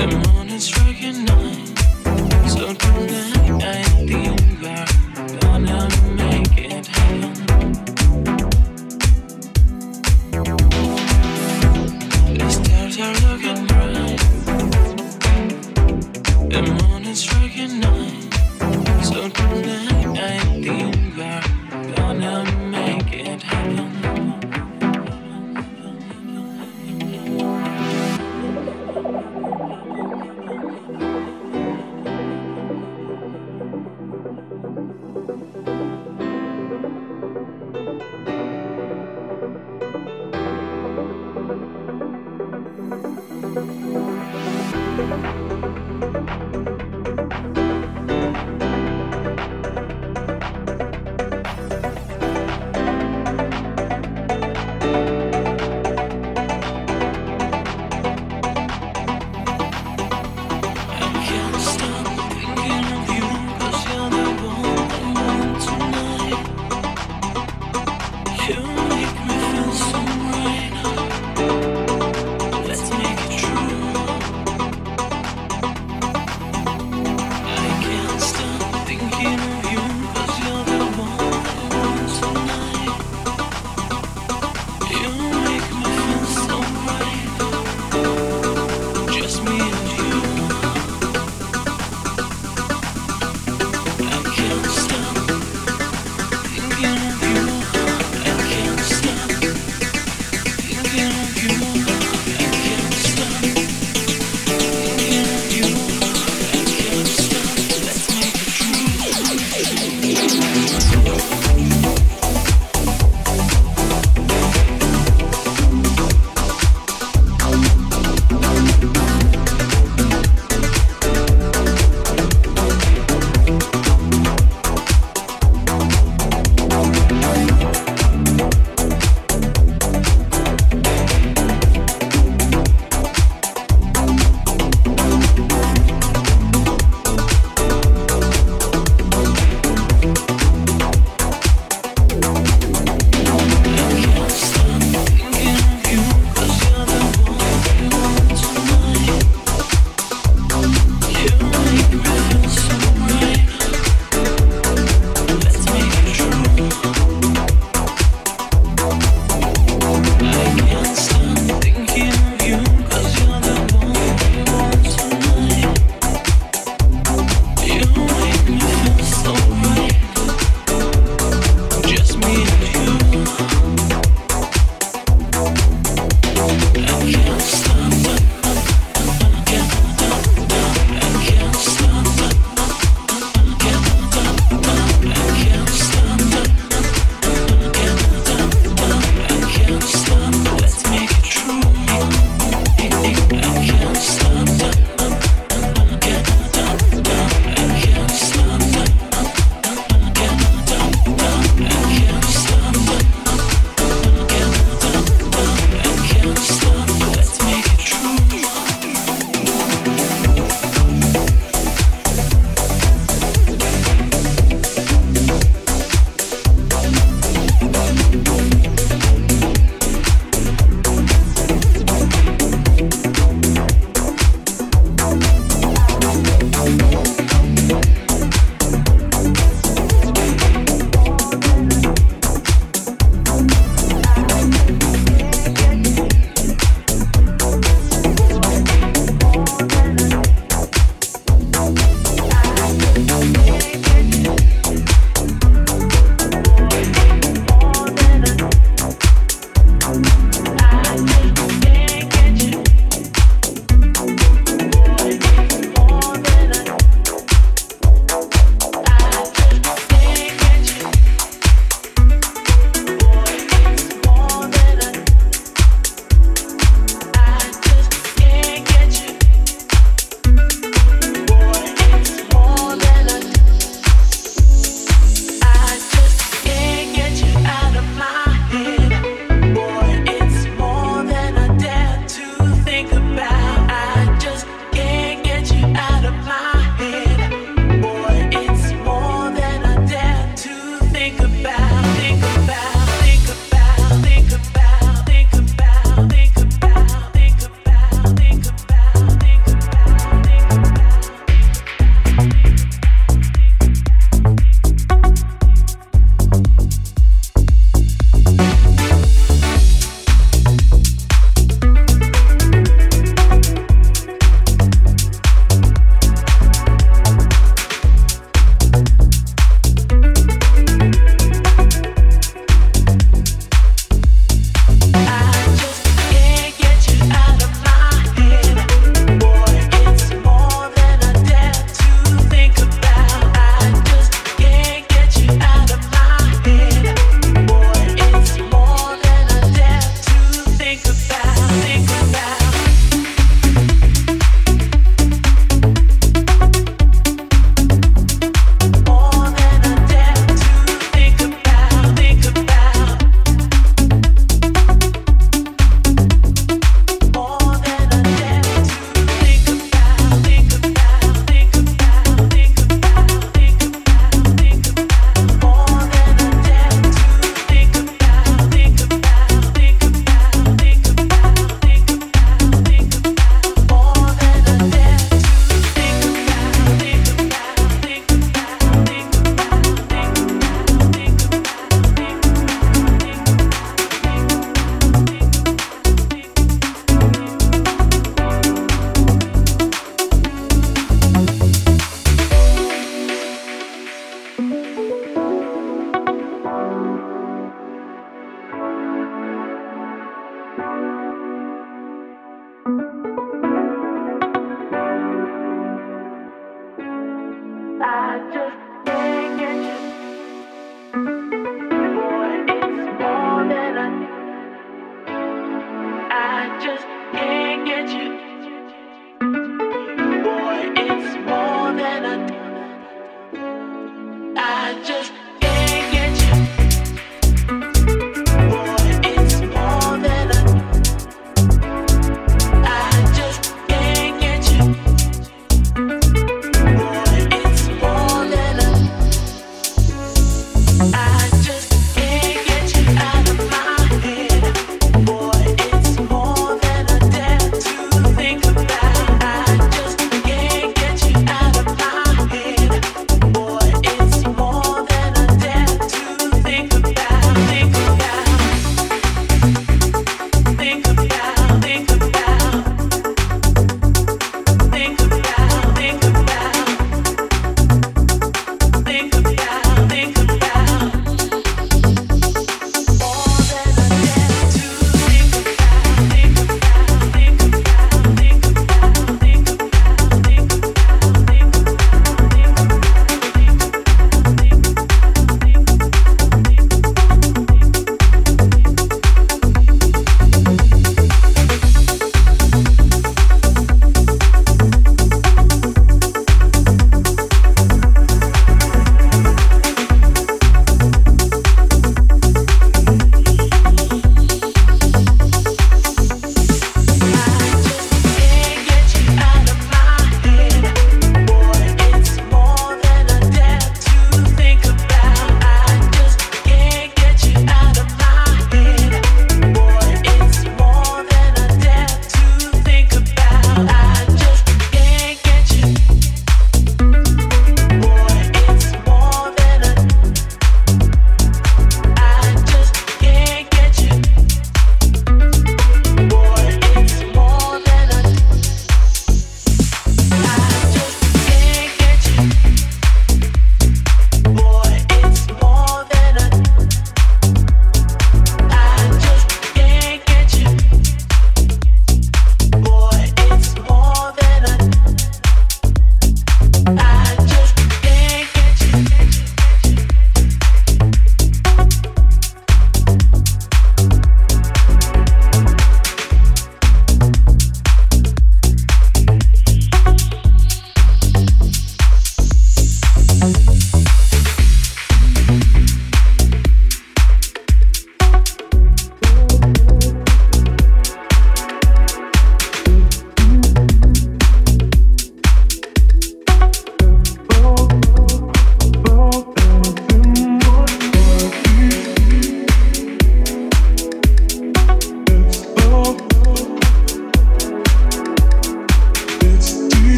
The moon is striking nine, so tonight I.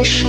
I.